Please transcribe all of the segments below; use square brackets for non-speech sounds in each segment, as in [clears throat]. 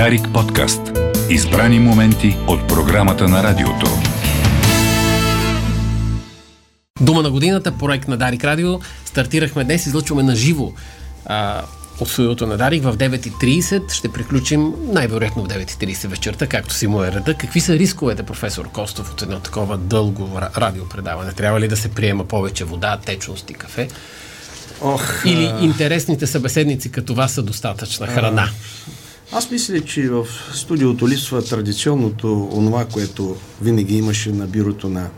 Дарик подкаст. Избрани моменти от програмата на радиото. Дума на годината, проект на Дарик Радио. Стартирахме днес, излъчваме на живо от студиото на Дарик в 9.30. Ще приключим най-вероятно в 9.30 вечерта, както си му е реда. Какви са рисковете, професор Костов, от едно такова дълго радиопредаване? Трябва ли да се приема повече вода, течност и кафе? Ох, Или а... интересните събеседници като вас са достатъчна храна? А... Аз мисля, че в студиото липсва традиционното онова, което винаги имаше на бюрото на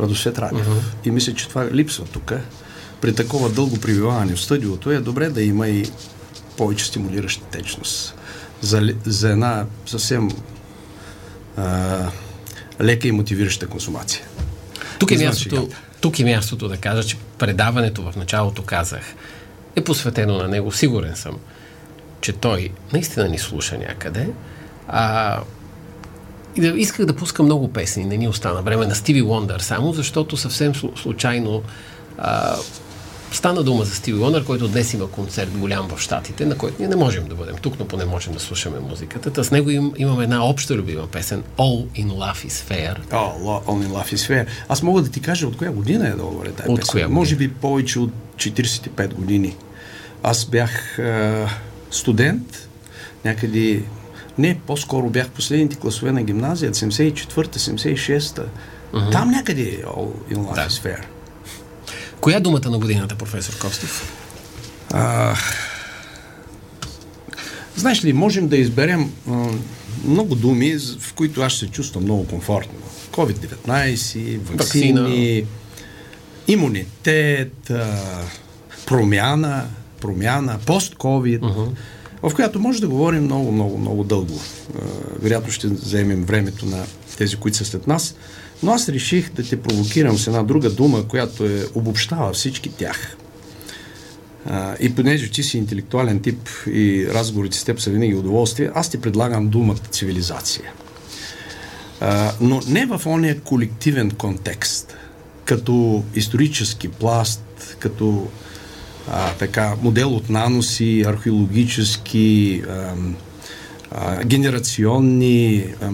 Радосвет Радев. Uh-huh. И мисля, че това липсва тук при такова дълго прибиваване в студиото е добре да има и повече стимулираща течност. За, за една съвсем а, лека и мотивираща консумация. Тук е, мястото, тук е мястото да кажа, че предаването в началото казах е посветено на него. Сигурен съм, че той наистина ни слуша някъде. А, и да, исках да пускам много песни, не ни остана време на Стиви Уондър само, защото съвсем случайно а, Стана дума за Стиви Лонър, който днес има концерт голям в Штатите, на който ние не можем да бъдем тук, но поне можем да слушаме музиката. Та с него им, имаме една обща любима песен All in Love is Fair. Oh, All in Love is Fair. Аз мога да ти кажа от коя година е долу тази от песен. Коя година? Може би повече от 45 години. Аз бях а, студент някъде не, по-скоро бях последните класове на гимназия, 74-та, 76-та. Uh-huh. Там някъде е All in Love да. is Fair. Коя е думата на годината, професор Костов? А, знаеш ли, можем да изберем а, много думи, в които аз се чувствам много комфортно. COVID-19, вакцини, имунитет, а, промяна, промяна, пост-ковид, uh-huh. в която може да говорим много, много, много дълго. А, вероятно ще вземем времето на тези, които са след нас. Но аз реших да те провокирам с една друга дума, която е, обобщава всички тях. А, и понеже ти си интелектуален тип и разговорите с теб са винаги удоволствие, аз ти предлагам думата цивилизация. А, но не в ония колективен контекст, като исторически пласт, като а, така, модел от наноси, археологически, а, а, генерационни, а,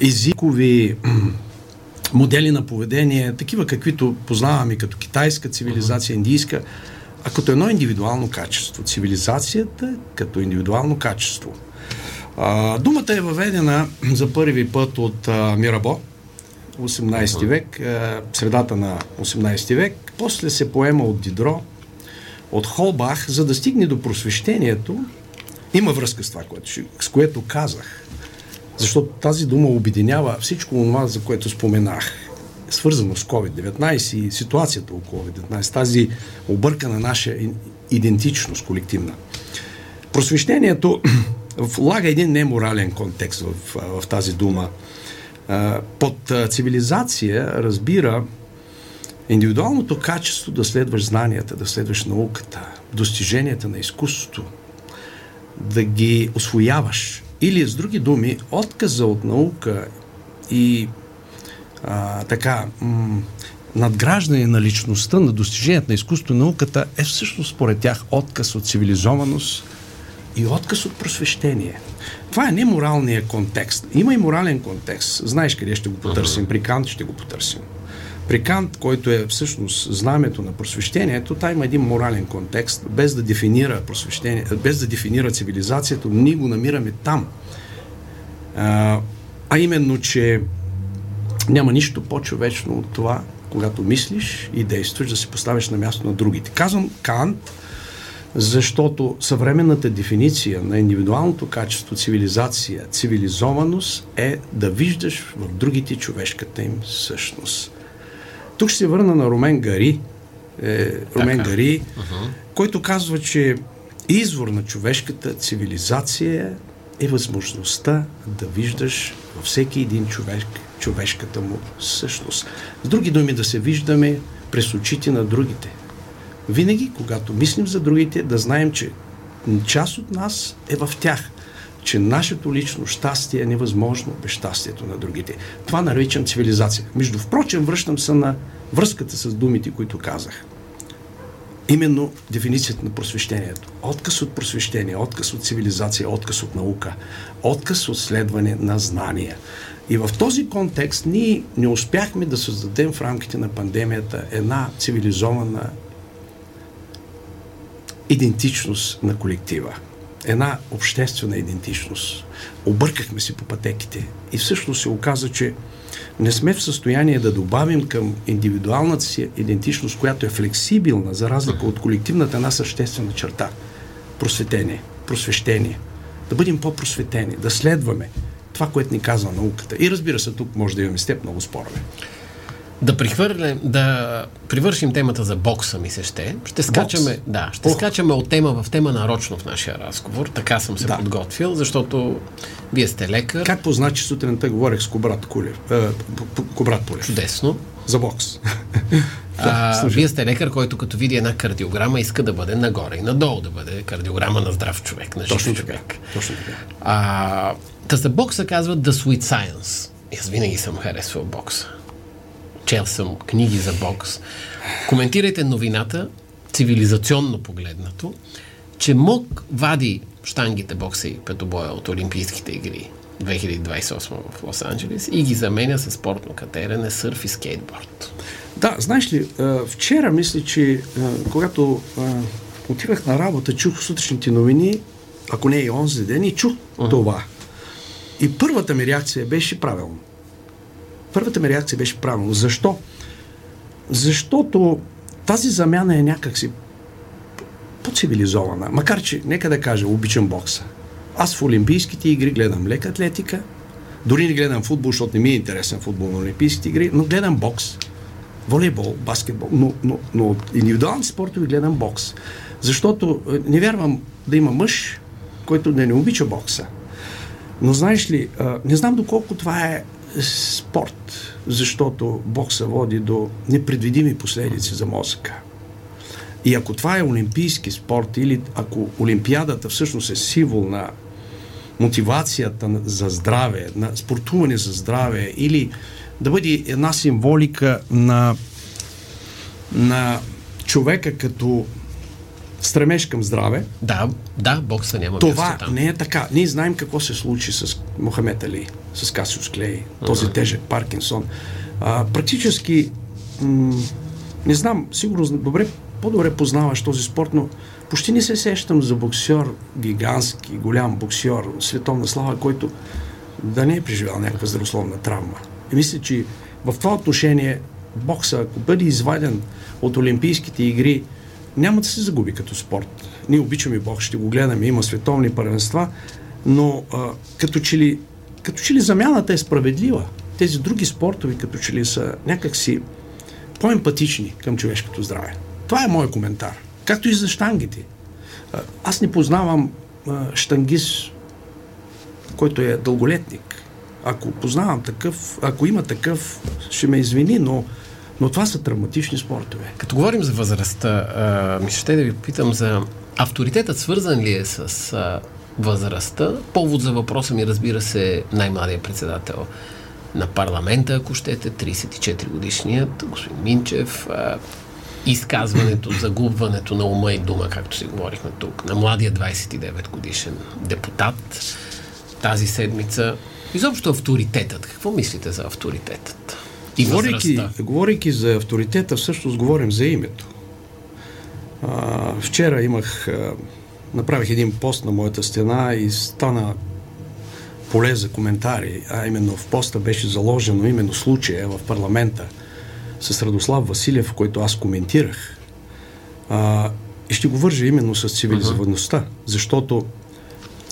езикови [clears throat] модели на поведение, такива каквито познаваме като китайска цивилизация, индийска, а като едно индивидуално качество. Цивилизацията като индивидуално качество. А, думата е въведена [clears throat] за първи път от а, Мирабо, 18 век, а, средата на 18 век. После се поема от Дидро, от Холбах, за да стигне до просвещението. Има връзка с това, което, с което казах. Защото тази дума обединява всичко това, за което споменах, свързано с COVID-19 и ситуацията около COVID-19, тази объркана наша идентичност колективна. Просвещението [clears throat] влага един неморален контекст в, в тази дума. Под цивилизация разбира индивидуалното качество да следваш знанията, да следваш науката, достиженията на изкуството, да ги освояваш, или с други думи, отказа от наука и а, така м- надграждане на личността, на достижението на изкуство и науката е всъщност според тях отказ от цивилизованост и отказ от просвещение. Това е не моралния контекст. Има и морален контекст. Знаеш къде ще го потърсим? При Кант ще го потърсим. При Кант, който е всъщност знамето на просвещението, та има един морален контекст, без да дефинира просвещение, без да дефинира цивилизацията, ние го намираме там. А, а именно, че няма нищо по-човечно от това, когато мислиш и действаш, да се поставиш на място на другите. Казвам Кант, защото съвременната дефиниция на индивидуалното качество цивилизация, цивилизованост е да виждаш в другите човешката им същност. Тук ще се върна на Ромен Гари, е, Ромен така. Гари, uh-huh. който казва, че извор на човешката цивилизация е възможността да виждаш във всеки един човек човешката му същност. С други думи, да се виждаме през очите на другите. Винаги, когато мислим за другите, да знаем, че част от нас е в тях че нашето лично щастие е невъзможно без щастието на другите. Това наричам цивилизация. Между впрочем, връщам се на връзката с думите, които казах. именно дефиницията на просвещението. Отказ от просвещение, отказ от цивилизация, отказ от наука, отказ от следване на знания. И в този контекст ние не успяхме да създадем в рамките на пандемията една цивилизована идентичност на колектива. Една обществена идентичност. Объркахме се по пътеките и всъщност се оказа, че не сме в състояние да добавим към индивидуалната си идентичност, която е флексибилна, за разлика от колективната, една съществена черта. Просветение, просвещение. Да бъдем по-просветени, да следваме това, което ни казва науката. И разбира се, тук може да имаме с теб много спорове. Да прихвърлим, да привършим темата за бокса, ми се ще. Ще скачаме, да, ще Ох. скачаме от тема в тема нарочно в нашия разговор. Така съм се да. подготвил, защото вие сте лекар. Как позна, че сутринта говорех с Кобрат Кулев? Е, Кобрат Полев. Чудесно. За бокс. [laughs] а, вие сте лекар, който като види една кардиограма иска да бъде нагоре и надолу, да бъде кардиограма на здрав човек, на жив Точно човек. Така. Точно така. А, та за бокса казват The Sweet Science. Аз винаги съм харесвал бокса чел съм книги за бокс. Коментирайте новината, цивилизационно погледнато, че МОК вади штангите бокса и петобоя от Олимпийските игри 2028 в Лос-Анджелес и ги заменя с спортно катерене, сърф и скейтборд. Да, знаеш ли, вчера мисля, че когато отивах на работа, чух сутрешните новини, ако не и онзи ден, и чух uh-huh. това. И първата ми реакция беше правилно. Първата ми реакция беше правилно. Защо? Защото тази замяна е някакси по-цивилизована. Макар, че, нека да кажа, обичам бокса. Аз в Олимпийските игри гледам лека атлетика, дори не гледам футбол, защото не ми е интересен футбол на Олимпийските игри, но гледам бокс. Волейбол, баскетбол, но, но, но от индивидуалните спортове гледам бокс. Защото е, не вярвам да има мъж, който да не обича бокса. Но знаеш ли, не знам доколко това е спорт, защото бокса води до непредвидими последици за мозъка. И ако това е олимпийски спорт или ако Олимпиадата всъщност е символ на мотивацията за здраве, на спортуване за здраве или да бъде една символика на, на човека като стремеж към здраве. Да, да, бокса няма Това място там. не е така. Ние знаем какво се случи с Мохамед Али, с Касиус Клей, този uh-huh. тежък Паркинсон. А, практически, м- не знам, сигурно добре, по-добре познаваш този спорт, но почти не се сещам за боксер, гигантски, голям боксер, световна слава, който да не е преживял някаква здравословна травма. И мисля, че в това отношение бокса, ако бъде изваден от Олимпийските игри, няма да се загуби като спорт. Ние обичаме Бог, ще го гледаме, има световни първенства, но а, като, че ли, като че ли замяната е справедлива. Тези други спортове като че ли са някакси по-емпатични към човешкото здраве. Това е моят коментар. Както и за штангите. Аз не познавам а, штангист, който е дълголетник. Ако познавам такъв, ако има такъв, ще ме извини, но но това са травматични спортове. Като говорим за възрастта, ми ще да ви питам за авторитетът свързан ли е с а, възрастта? Повод за въпроса ми, разбира се, най-младия председател на парламента, ако щете, 34 годишният, господин Минчев, а, изказването, [clears throat] загубването на ума и дума, както си говорихме тук, на младия 29 годишен депутат тази седмица. Изобщо авторитетът. Какво мислите за авторитетът? И говорейки, говорейки за авторитета, всъщност говорим за името. А, вчера имах, а, направих един пост на моята стена и стана поле за коментари, а именно в поста беше заложено именно случая в парламента с Радослав Василев, който аз коментирах. А, и ще го вържа именно с цивилизоваността, защото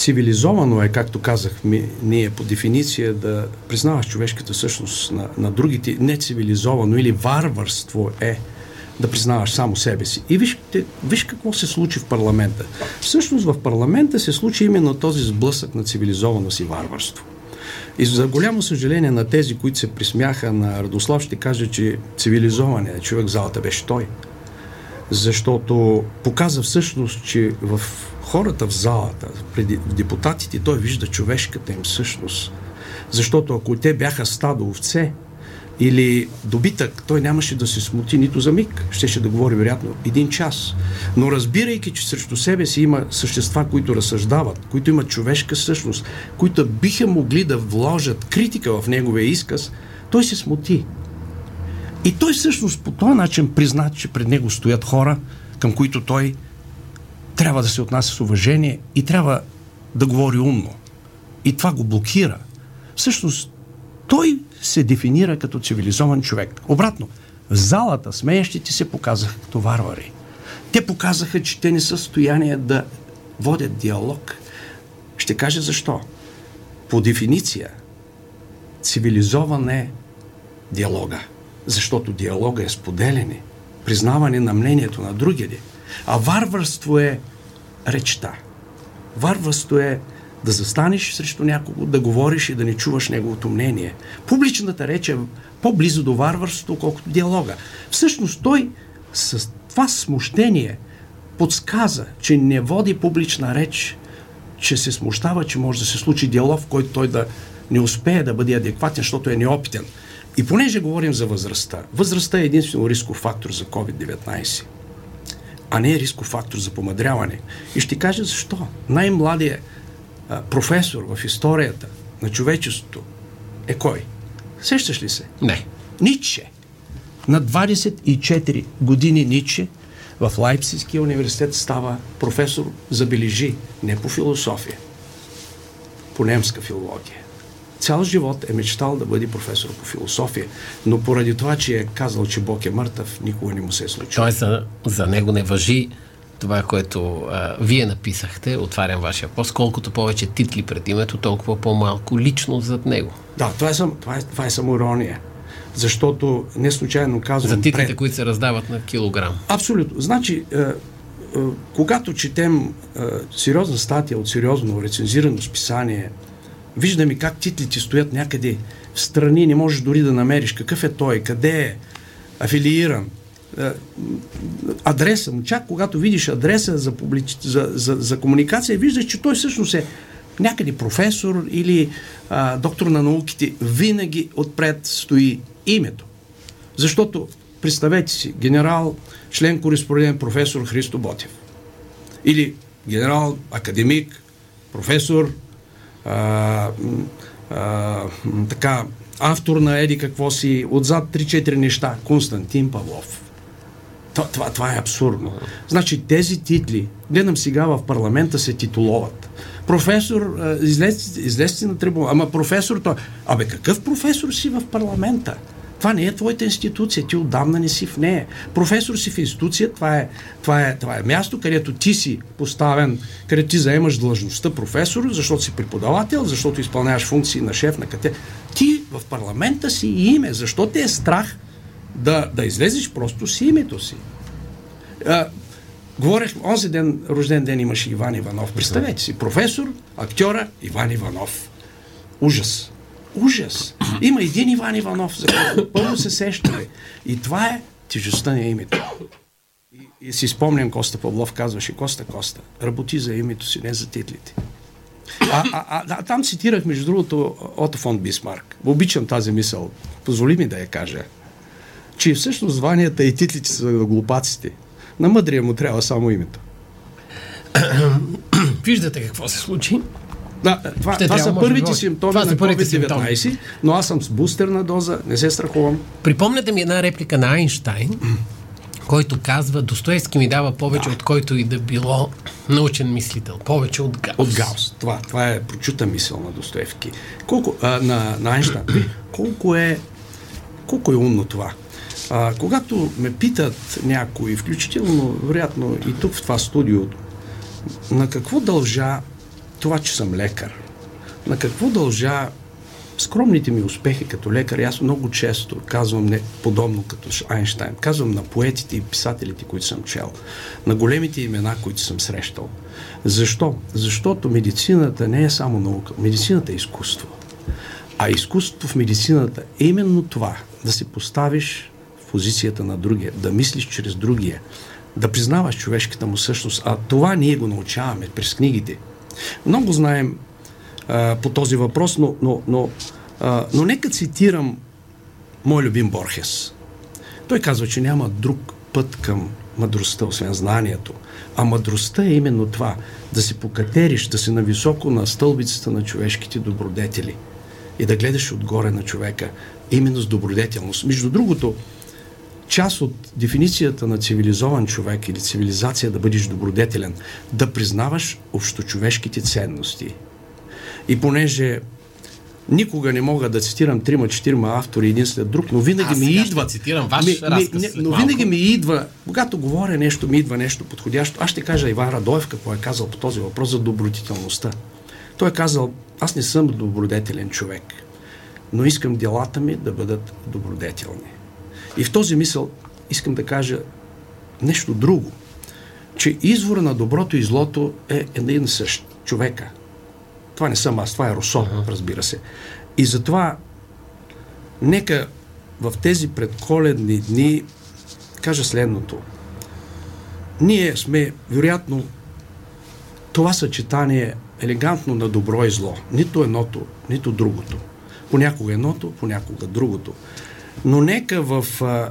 Цивилизовано е, както казахме ние по дефиниция, да признаваш човешката същност на, на другите. Нецивилизовано или варварство е да признаваш само себе си. И виж, те, виж какво се случи в парламента. Всъщност в парламента се случи именно този сблъсък на цивилизованост и варварство. И за голямо съжаление на тези, които се присмяха на Радослав, ще кажа, че цивилизованият човек в залата беше той. Защото показа всъщност, че в хората в залата, преди в депутатите, той вижда човешката им същност. Защото ако те бяха стадо овце или добитък, той нямаше да се смути нито за миг. Щеше да говори, вероятно, един час. Но разбирайки, че срещу себе си има същества, които разсъждават, които имат човешка същност, които биха могли да вложат критика в неговия изказ, той се смути. И той всъщност по този начин призна, че пред него стоят хора, към които той трябва да се отнася с уважение и трябва да говори умно. И това го блокира. Всъщност, той се дефинира като цивилизован човек. Обратно, в залата смеещите се показаха като варвари. Те показаха, че те не са в състояние да водят диалог. Ще кажа защо. По дефиниция, цивилизован е диалога. Защото диалога е споделяне, признаване на мнението на другите. А варварство е речта. Варварство е да застанеш срещу някого, да говориш и да не чуваш неговото мнение. Публичната реч е по-близо до варварството, колкото диалога. Всъщност той с това смущение подсказа, че не води публична реч, че се смущава, че може да се случи диалог, в който той да не успее да бъде адекватен, защото е неопитен. И понеже говорим за възрастта, възрастта е единствено рисков фактор за COVID-19, а не е рисков фактор за помадряване. И ще кажа защо. Най-младият професор в историята на човечеството е кой? Сещаш ли се? Не. Ниче. На 24 години Ниче в Лайпсийския университет става професор, забележи, не по философия, по немска филология. Цял живот е мечтал да бъде професор по философия, но поради това, че е казал, че Бог е мъртъв, никога не му се е случило. Той за, за него не въжи това, което а, вие написахте, отварям вашия пост, колкото повече титли пред името, толкова по-малко лично зад него. Да, това е, сам, това е, това е самоирония. Защото не случайно казвам... За титлите, пред... които се раздават на килограм. Абсолютно. Значи, е, е, когато четем е, сериозна статия от сериозно рецензирано списание, виждаме как титлите стоят някъде в страни, не можеш дори да намериш какъв е той, къде е афилииран, е, адреса му. Чак когато видиш адреса за, публич... за, за, за комуникация, виждаш, че той всъщност е някъде професор или а, доктор на науките. Винаги отпред стои името. Защото, представете си, генерал, член кореспондент професор Христо Ботев. Или генерал, академик, професор, а, а, така, автор на Еди какво си, отзад 3-4 неща, Константин Павлов. Това, това, това е абсурдно. Значи тези титли, гледам сега в парламента се титуловат. Професор, излезте, излезте на трибуна. Ама професор, той... Абе, какъв професор си в парламента? Това не е твоята институция, ти отдавна не си в нея. Професор си в институция, това е, това е, това е място, където ти си поставен, където ти заемаш длъжността професор, защото си преподавател, защото изпълняваш функции на шеф на къде. Ти в парламента си име. Защо те е страх да, да излезеш просто си името си. А, говорех, онзи ден, рожден ден имаше Иван Иванов. Представете си, професор, актьора Иван Иванов. Ужас. Ужас. Има един Иван Иванов, за който първо се сещаме. И това е тежестта на името. И, и си спомням Коста Павлов казваше, Коста Коста, работи за името си, не за титлите. А, а, а, а там цитирах, между другото, Ото фон Бисмарк. Обичам тази мисъл. Позволи ми да я кажа че всъщност званията и титлите са на глупаците. На мъдрия му трябва само името. Виждате какво се случи. Да, това, това са първите симптоми това на COVID-19, но аз съм с бустерна доза, не се страхувам. Припомняте ми една реплика на Айнштайн, който казва, Достоевски ми дава повече да. от който и да било научен мислител. Повече от Гаус. От Гаус. Това, това е прочута мисъл на Достоевски. Колко, а, на, на Айнштайн. [clears throat] Колко е, колко е умно това. А, когато ме питат някои, включително, вероятно и тук в това студио, на какво дължа това, че съм лекар? На какво дължа скромните ми успехи като лекар? Аз много често казвам не подобно като Айнштайн. Казвам на поетите и писателите, които съм чел. На големите имена, които съм срещал. Защо? Защото медицината не е само наука. Медицината е изкуство. А изкуството в медицината е именно това. Да се поставиш позицията на другия, да мислиш чрез другия, да признаваш човешката му същност. А това ние го научаваме през книгите. Много знаем а, по този въпрос, но, но, но, а, но нека цитирам мой любим Борхес. Той казва, че няма друг път към мъдростта, освен знанието. А мъдростта е именно това да се покатериш, да си нависоко на стълбицата на човешките добродетели и да гледаш отгоре на човека, именно с добродетелност. Между другото, част от дефиницията на цивилизован човек или цивилизация да бъдеш добродетелен, да признаваш общочовешките ценности. И понеже Никога не мога да цитирам трима-четирима автори един след друг, но винаги Аз ми идва. цитирам ваш ми, разказ ми, не, но малко. винаги ми идва, когато говоря нещо, ми идва нещо подходящо. Аз ще кажа Иван Радоев какво е казал по този въпрос за добродетелността. Той е казал, аз не съм добродетелен човек, но искам делата ми да бъдат добродетелни. И в този мисъл искам да кажа нещо друго, че извора на доброто и злото е един същ човека. Това не съм аз, това е Русо, разбира се. И затова нека в тези предколедни дни кажа следното. Ние сме, вероятно, това съчетание елегантно на добро и зло. Нито едното, нито другото. Понякога едното, понякога другото. Но нека в,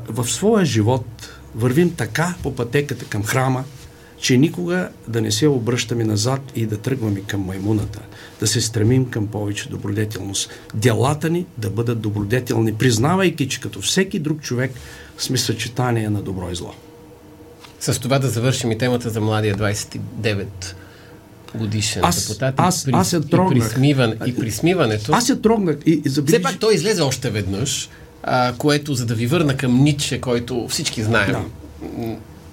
в своя живот вървим така по пътеката към храма, че никога да не се обръщаме назад и да тръгваме към маймуната, да се стремим към повече добродетелност. Делата ни да бъдат добродетелни, признавайки, че като всеки друг човек сме съчетание на добро и зло. С това да завършим и темата за младия 29 годишен Аз- депутат аз- и, аз и, трогнах. присмиван, и присмиването. Аз я трогнах и, и Все забележи... пак той излезе още веднъж, а, което за да ви върна към Ниче, който всички знаем,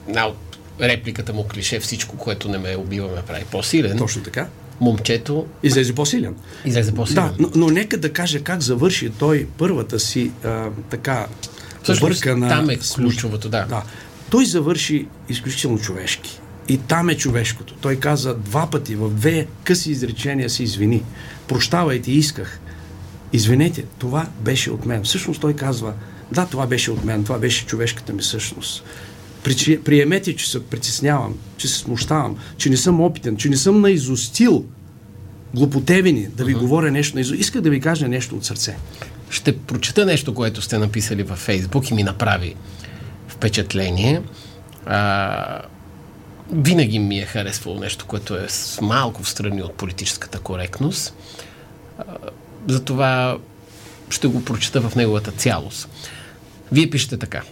Да. от репликата му клише, всичко, което не ме убива, ме прави по-силен. Точно така. Момчето Излезе по-силен. излезе по-силен. Да, но, но нека да каже как завърши той първата си а, така Всъщност, объркана там е ключовото, да. Да. Той завърши изключително човешки. И там е човешкото. Той каза два пъти, в две къси изречения се извини. Прощавайте, исках. Извинете, това беше от мен. Всъщност той казва, да, това беше от мен, това беше човешката ми същност. Причи- Приемете, че се притеснявам, че се смущавам, че не съм опитен, че не съм наизустил глупотевини да ви говоря нещо наизуст. Иска да ви кажа нещо от сърце. Ще прочета нещо, което сте написали във Фейсбук и ми направи впечатление. А, винаги ми е харесвало нещо, което е с малко в страни от политическата коректност. Затова ще го прочета в неговата цялост. Вие пишете така.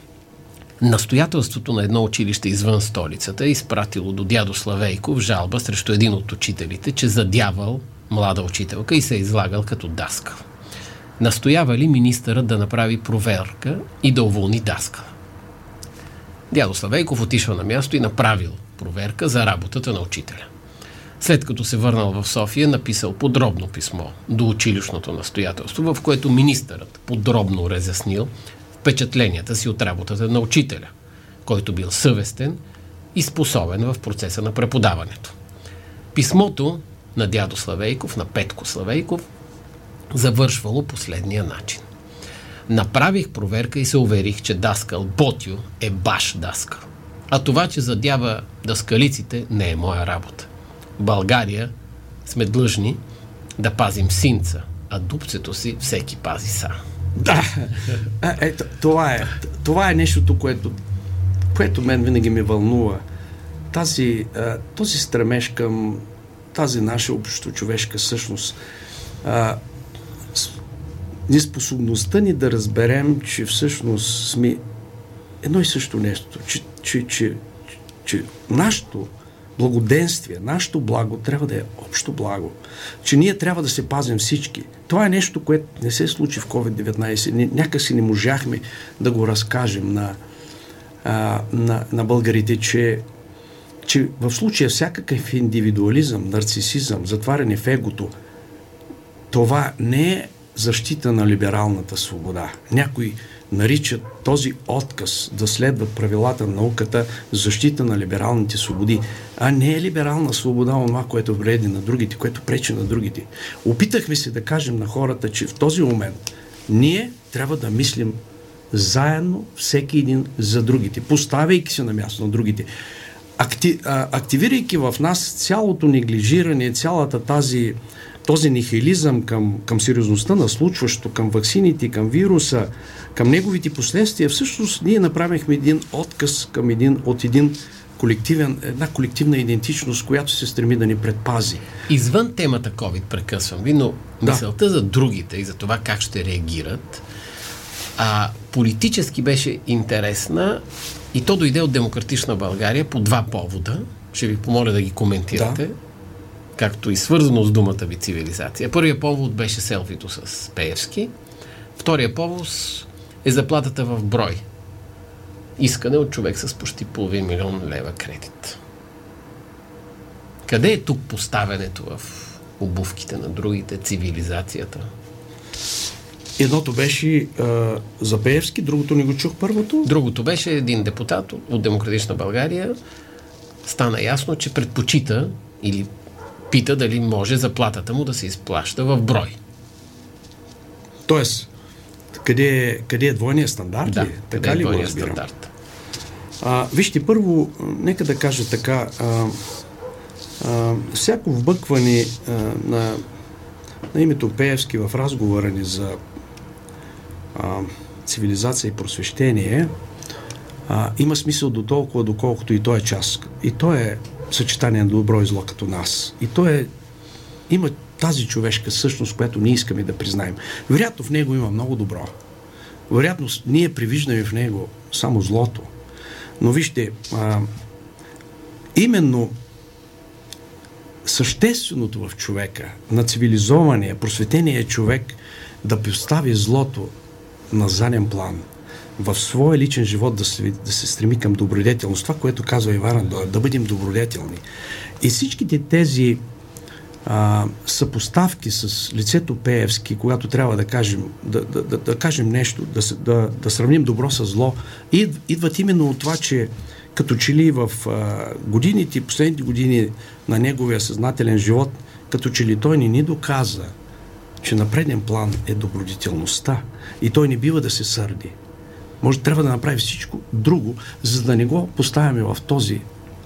Настоятелството на едно училище извън столицата е изпратило до дядо Славейков жалба срещу един от учителите, че задявал млада учителка и се е излагал като даскал. Настоява ли министърът да направи проверка и да уволни даскала? Дядо Славейков отишъл на място и направил проверка за работата на учителя. След като се върнал в София, написал подробно писмо до училищното настоятелство, в което министърът подробно разяснил впечатленията си от работата на учителя, който бил съвестен и способен в процеса на преподаването. Писмото на дядо Славейков, на Петко Славейков, завършвало последния начин. Направих проверка и се уверих, че даскал Ботю е баш даскал. А това, че задява даскалиците, не е моя работа. България сме длъжни да пазим синца, а дупцето си всеки пази сам. Да, ето, това е, това е нещото, което, което мен винаги ме вълнува. Тази, този стремеж към тази наша общочовешка същност. А, с- неспособността ни да разберем, че всъщност сме едно и също нещо, че, че, че, че нашето благоденствие, нашето благо трябва да е общо благо. Че ние трябва да се пазим всички. Това е нещо, което не се случи в COVID-19. Ни- Някак си не можахме да го разкажем на, а, на, на българите, че, че в случая всякакъв индивидуализъм, нарцисизъм, затваряне в егото, това не е защита на либералната свобода. Някои наричат този отказ да следват правилата на науката защита на либералните свободи. А не е либерална свобода онова, което вреди на другите, което пречи на другите. Опитахме се да кажем на хората, че в този момент ние трябва да мислим заедно всеки един за другите, поставяйки се на място на другите. Акти, а, активирайки в нас цялото неглижиране, цялата тази този нихилизъм към, към сериозността на случващо, към ваксините, към вируса, към неговите последствия, всъщност ние направихме един отказ към един, от един колективен, една колективна идентичност, която се стреми да ни предпази. Извън темата COVID, прекъсвам ви, но да. мисълта за другите и за това как ще реагират, а, политически беше интересна и то дойде от Демократична България по два повода. Ще ви помоля да ги коментирате. Да. Както и свързано с думата ви цивилизация. Първият повод беше селфито с Пеевски. Втория повод е заплатата в брой искане от човек с почти половин милион лева кредит. Къде е тук поставянето в обувките на другите, цивилизацията? Едното беше а, за Пеевски, другото не го чух първото. Другото беше един депутат от Демократична България. Стана ясно, че предпочита или пита дали може заплатата му да се изплаща в брой. Тоест, къде е, къде е двойният стандарт? Да, ли? така е ли го разбирам? стандарт? А, вижте, първо, нека да кажа така. А, а, всяко вбъкване а, на, на името Пеевски в разговора ни за а, цивилизация и просвещение а, има смисъл до толкова, доколкото и то е част. И то е съчетание на добро и зло като нас. И то е има тази човешка същност, която ние искаме да признаем. Вероятно в него има много добро. Вероятно ние привиждаме в него само злото. Но вижте, а, именно същественото в човека, на цивилизования, просветения човек да постави злото на заден план, в своя личен живот да се, да се стреми към добродетелност. Това, което казва Иван да, да бъдем добродетелни. И всичките тези а, съпоставки с лицето Пеевски, когато трябва да кажем, да, да, да, да кажем нещо, да, да, да сравним добро с зло, идват именно от това, че като че ли в а, годините, последните години на неговия съзнателен живот, като че ли той ни ни доказа, че на преден план е добродетелността и той не бива да се сърди. Може трябва да направи всичко друго, за да не го поставяме в този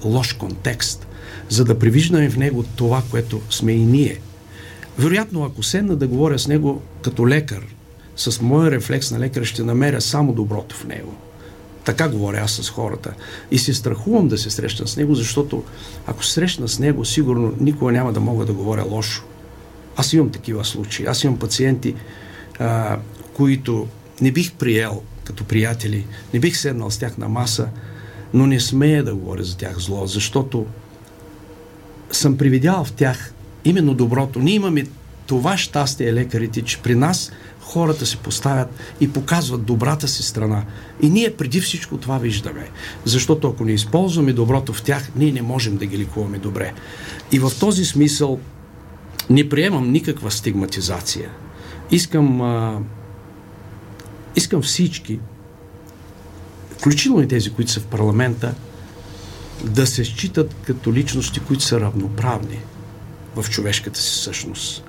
лош контекст за да привиждаме в него това, което сме и ние. Вероятно, ако седна да говоря с него като лекар, с моя рефлекс на лекар ще намеря само доброто в него. Така говоря аз с хората. И се страхувам да се срещна с него, защото ако срещна с него, сигурно никога няма да мога да говоря лошо. Аз имам такива случаи. Аз имам пациенти, а, които не бих приел като приятели, не бих седнал с тях на маса, но не смея да говоря за тях зло, защото съм привидял в тях именно доброто. Ние имаме това щастие, лекарите, че при нас хората се поставят и показват добрата си страна. И ние преди всичко това виждаме. Защото ако не използваме доброто в тях, ние не можем да ги ликуваме добре. И в този смисъл не приемам никаква стигматизация. Искам, а, искам всички, включително и тези, които са в парламента, да се считат като личности, които са равноправни в човешката си същност.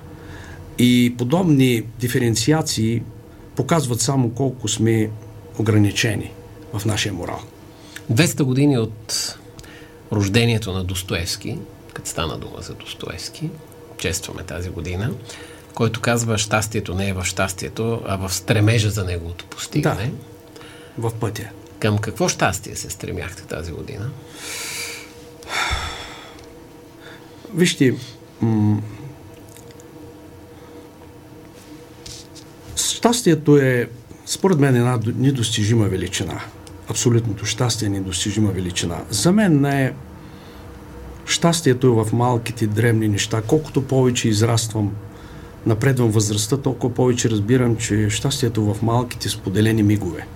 И подобни диференциации показват само колко сме ограничени в нашия морал. 200 години от рождението на Достоевски, като стана дума за Достоевски, честваме тази година, който казва, щастието не е в щастието, а в стремежа за неговото постигане. Да, в пътя. Към какво щастие се стремяхте тази година? Вижте, м- щастието е, според мен, една недостижима величина. Абсолютното щастие е недостижима величина. За мен не е щастието е в малките древни неща. Колкото повече израствам, напредвам възрастта, толкова повече разбирам, че щастието в малките споделени мигове.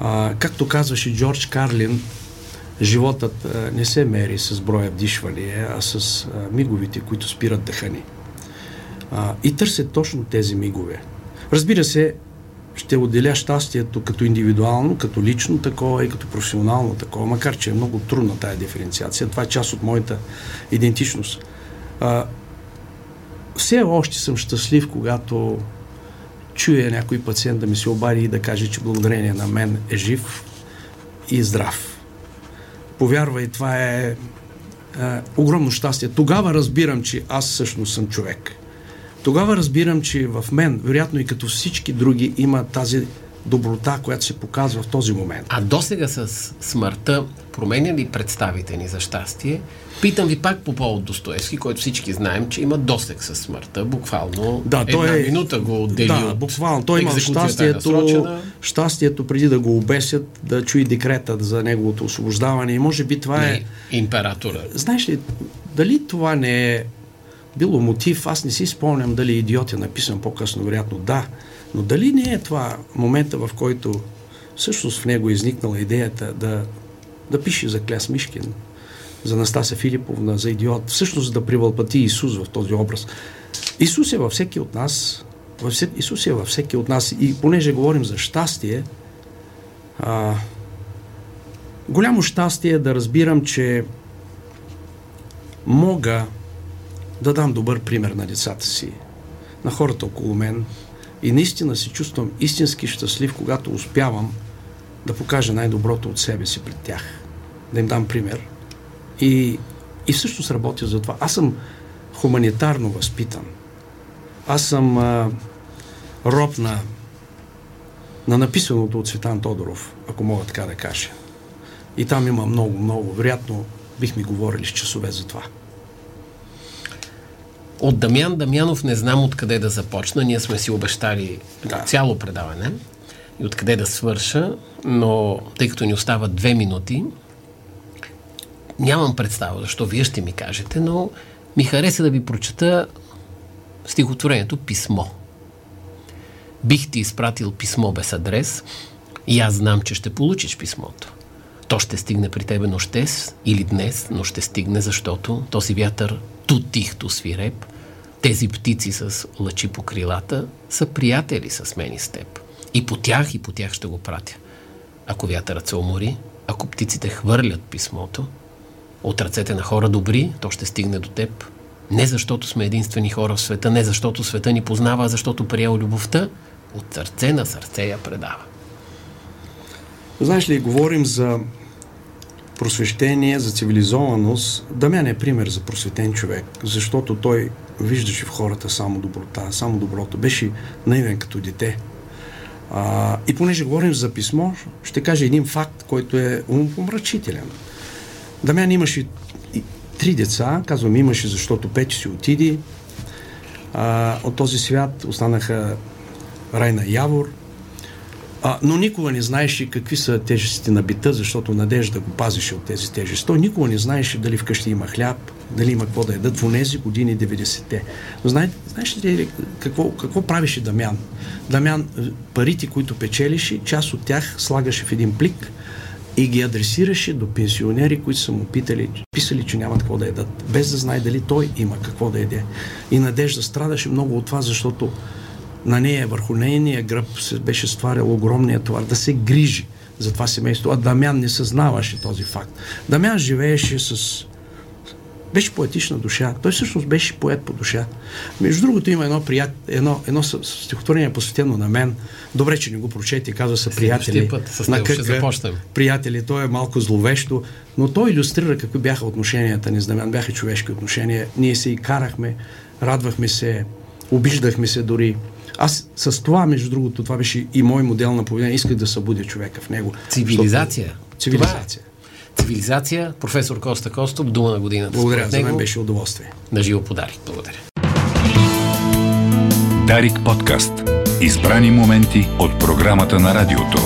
А, както казваше Джордж Карлин, животът а, не се мери с броя вдишвания, а с а, миговите, които спират дъхани. А, и търсят точно тези мигове. Разбира се, ще отделя щастието като индивидуално, като лично такова и като професионално такова, макар че е много трудна тая диференциация. Това е част от моята идентичност. А, все още съм щастлив, когато чуя някой пациент да ми се обади и да каже, че благодарение на мен е жив и здрав. Повярвай, това е, е огромно щастие. Тогава разбирам, че аз всъщност съм човек. тогава разбирам, че в мен, вероятно и като всички други, има тази доброта, която се показва в този момент. А досега с смъртта променя ли представите ни за щастие? Питам ви пак по повод Достоевски, който всички знаем, че има досег с смъртта. Буквално да, една той е, минута го отдели Да, буквално. Той има щастието, щастието преди да го обесят, да чуи декрета за неговото освобождаване. И може би това не, е... Императора. Знаеш ли, дали това не е било мотив, аз не си спомням дали идиот е написан по-късно, вероятно да, но дали не е това момента, в който всъщност в него е изникнала идеята да, да пише за Кляс Мишкин, за Настася Филиповна, за идиот, всъщност да привълпати Исус в този образ. Исус е във всеки от нас, във всеки, Исус е във всеки от нас и понеже говорим за щастие, а, голямо щастие е да разбирам, че мога да дам добър пример на децата си, на хората около мен и наистина се чувствам истински щастлив, когато успявам да покажа най-доброто от себе си пред тях, да им дам пример. И, и всъщност работя за това. Аз съм хуманитарно възпитан. Аз съм а, роб на, на написаното от Светан Тодоров, ако мога така да кажа. И там има много, много. Вероятно, бих ми говорили с часове за това. От Дамян Дамянов не знам откъде да започна. Ние сме си обещали да. цяло предаване и откъде да свърша, но тъй като ни остават две минути, нямам представа защо вие ще ми кажете, но ми хареса да ви прочета стихотворението Писмо. Бих ти изпратил писмо без адрес и аз знам, че ще получиш писмото. То ще стигне при тебе нощес или днес, но ще стигне, защото този вятър ту тихто свиреп, тези птици с лъчи по крилата са приятели с мен и с теб. И по тях, и по тях ще го пратя. Ако вятърът се умори, ако птиците хвърлят писмото, от ръцете на хора добри, то ще стигне до теб. Не защото сме единствени хора в света, не защото света ни познава, а защото приел любовта, от сърце на сърце я предава. Знаеш ли, говорим за просвещение, за цивилизованост. Дамян е пример за просветен човек, защото той виждаше в хората само доброта, само доброто. Беше наивен като дете. А, и понеже говорим за писмо, ще кажа един факт, който е умопомрачителен. Дамян имаше три деца, казвам имаше, защото пече си отиди. А, от този свят останаха Райна Явор, а, но никога не знаеше какви са тежестите на бита, защото Надежда го пазеше от тези тежести. Той никога не знаеше дали вкъщи има хляб, дали има какво да ядат в тези години 90-те. Но знаете, знаеш ли какво, какво правеше Дамян? Дамян парите, които печелише, част от тях слагаше в един плик и ги адресираше до пенсионери, които са му питали, писали, че нямат какво да ядат, без да знае дали той има какво да яде. И Надежда страдаше много от това, защото на нея, върху нейния гръб се беше стварял огромния товар, да се грижи за това семейство. А Дамян не съзнаваше този факт. Дамян живееше с беше поетична душа. Той всъщност беше поет по душа. Между другото има едно, прият... едно, едно стихотворение посветено на мен. Добре, че не го прочете, казва се приятели. Път с на започнем. Приятели, той е малко зловещо, но той иллюстрира какви бяха отношенията ни с Дамян. Бяха човешки отношения. Ние се и карахме, радвахме се, обиждахме се дори. Аз с това, между другото, това беше и мой модел на поведение. Исках да събудя човека в него. Цивилизация. Защото... Цивилизация. Е. Цивилизация. Професор Коста Костов, дума на годината. Благодаря, за мен беше удоволствие. На живо подарък. Благодаря. Дарик подкаст. Избрани моменти от програмата на радиото.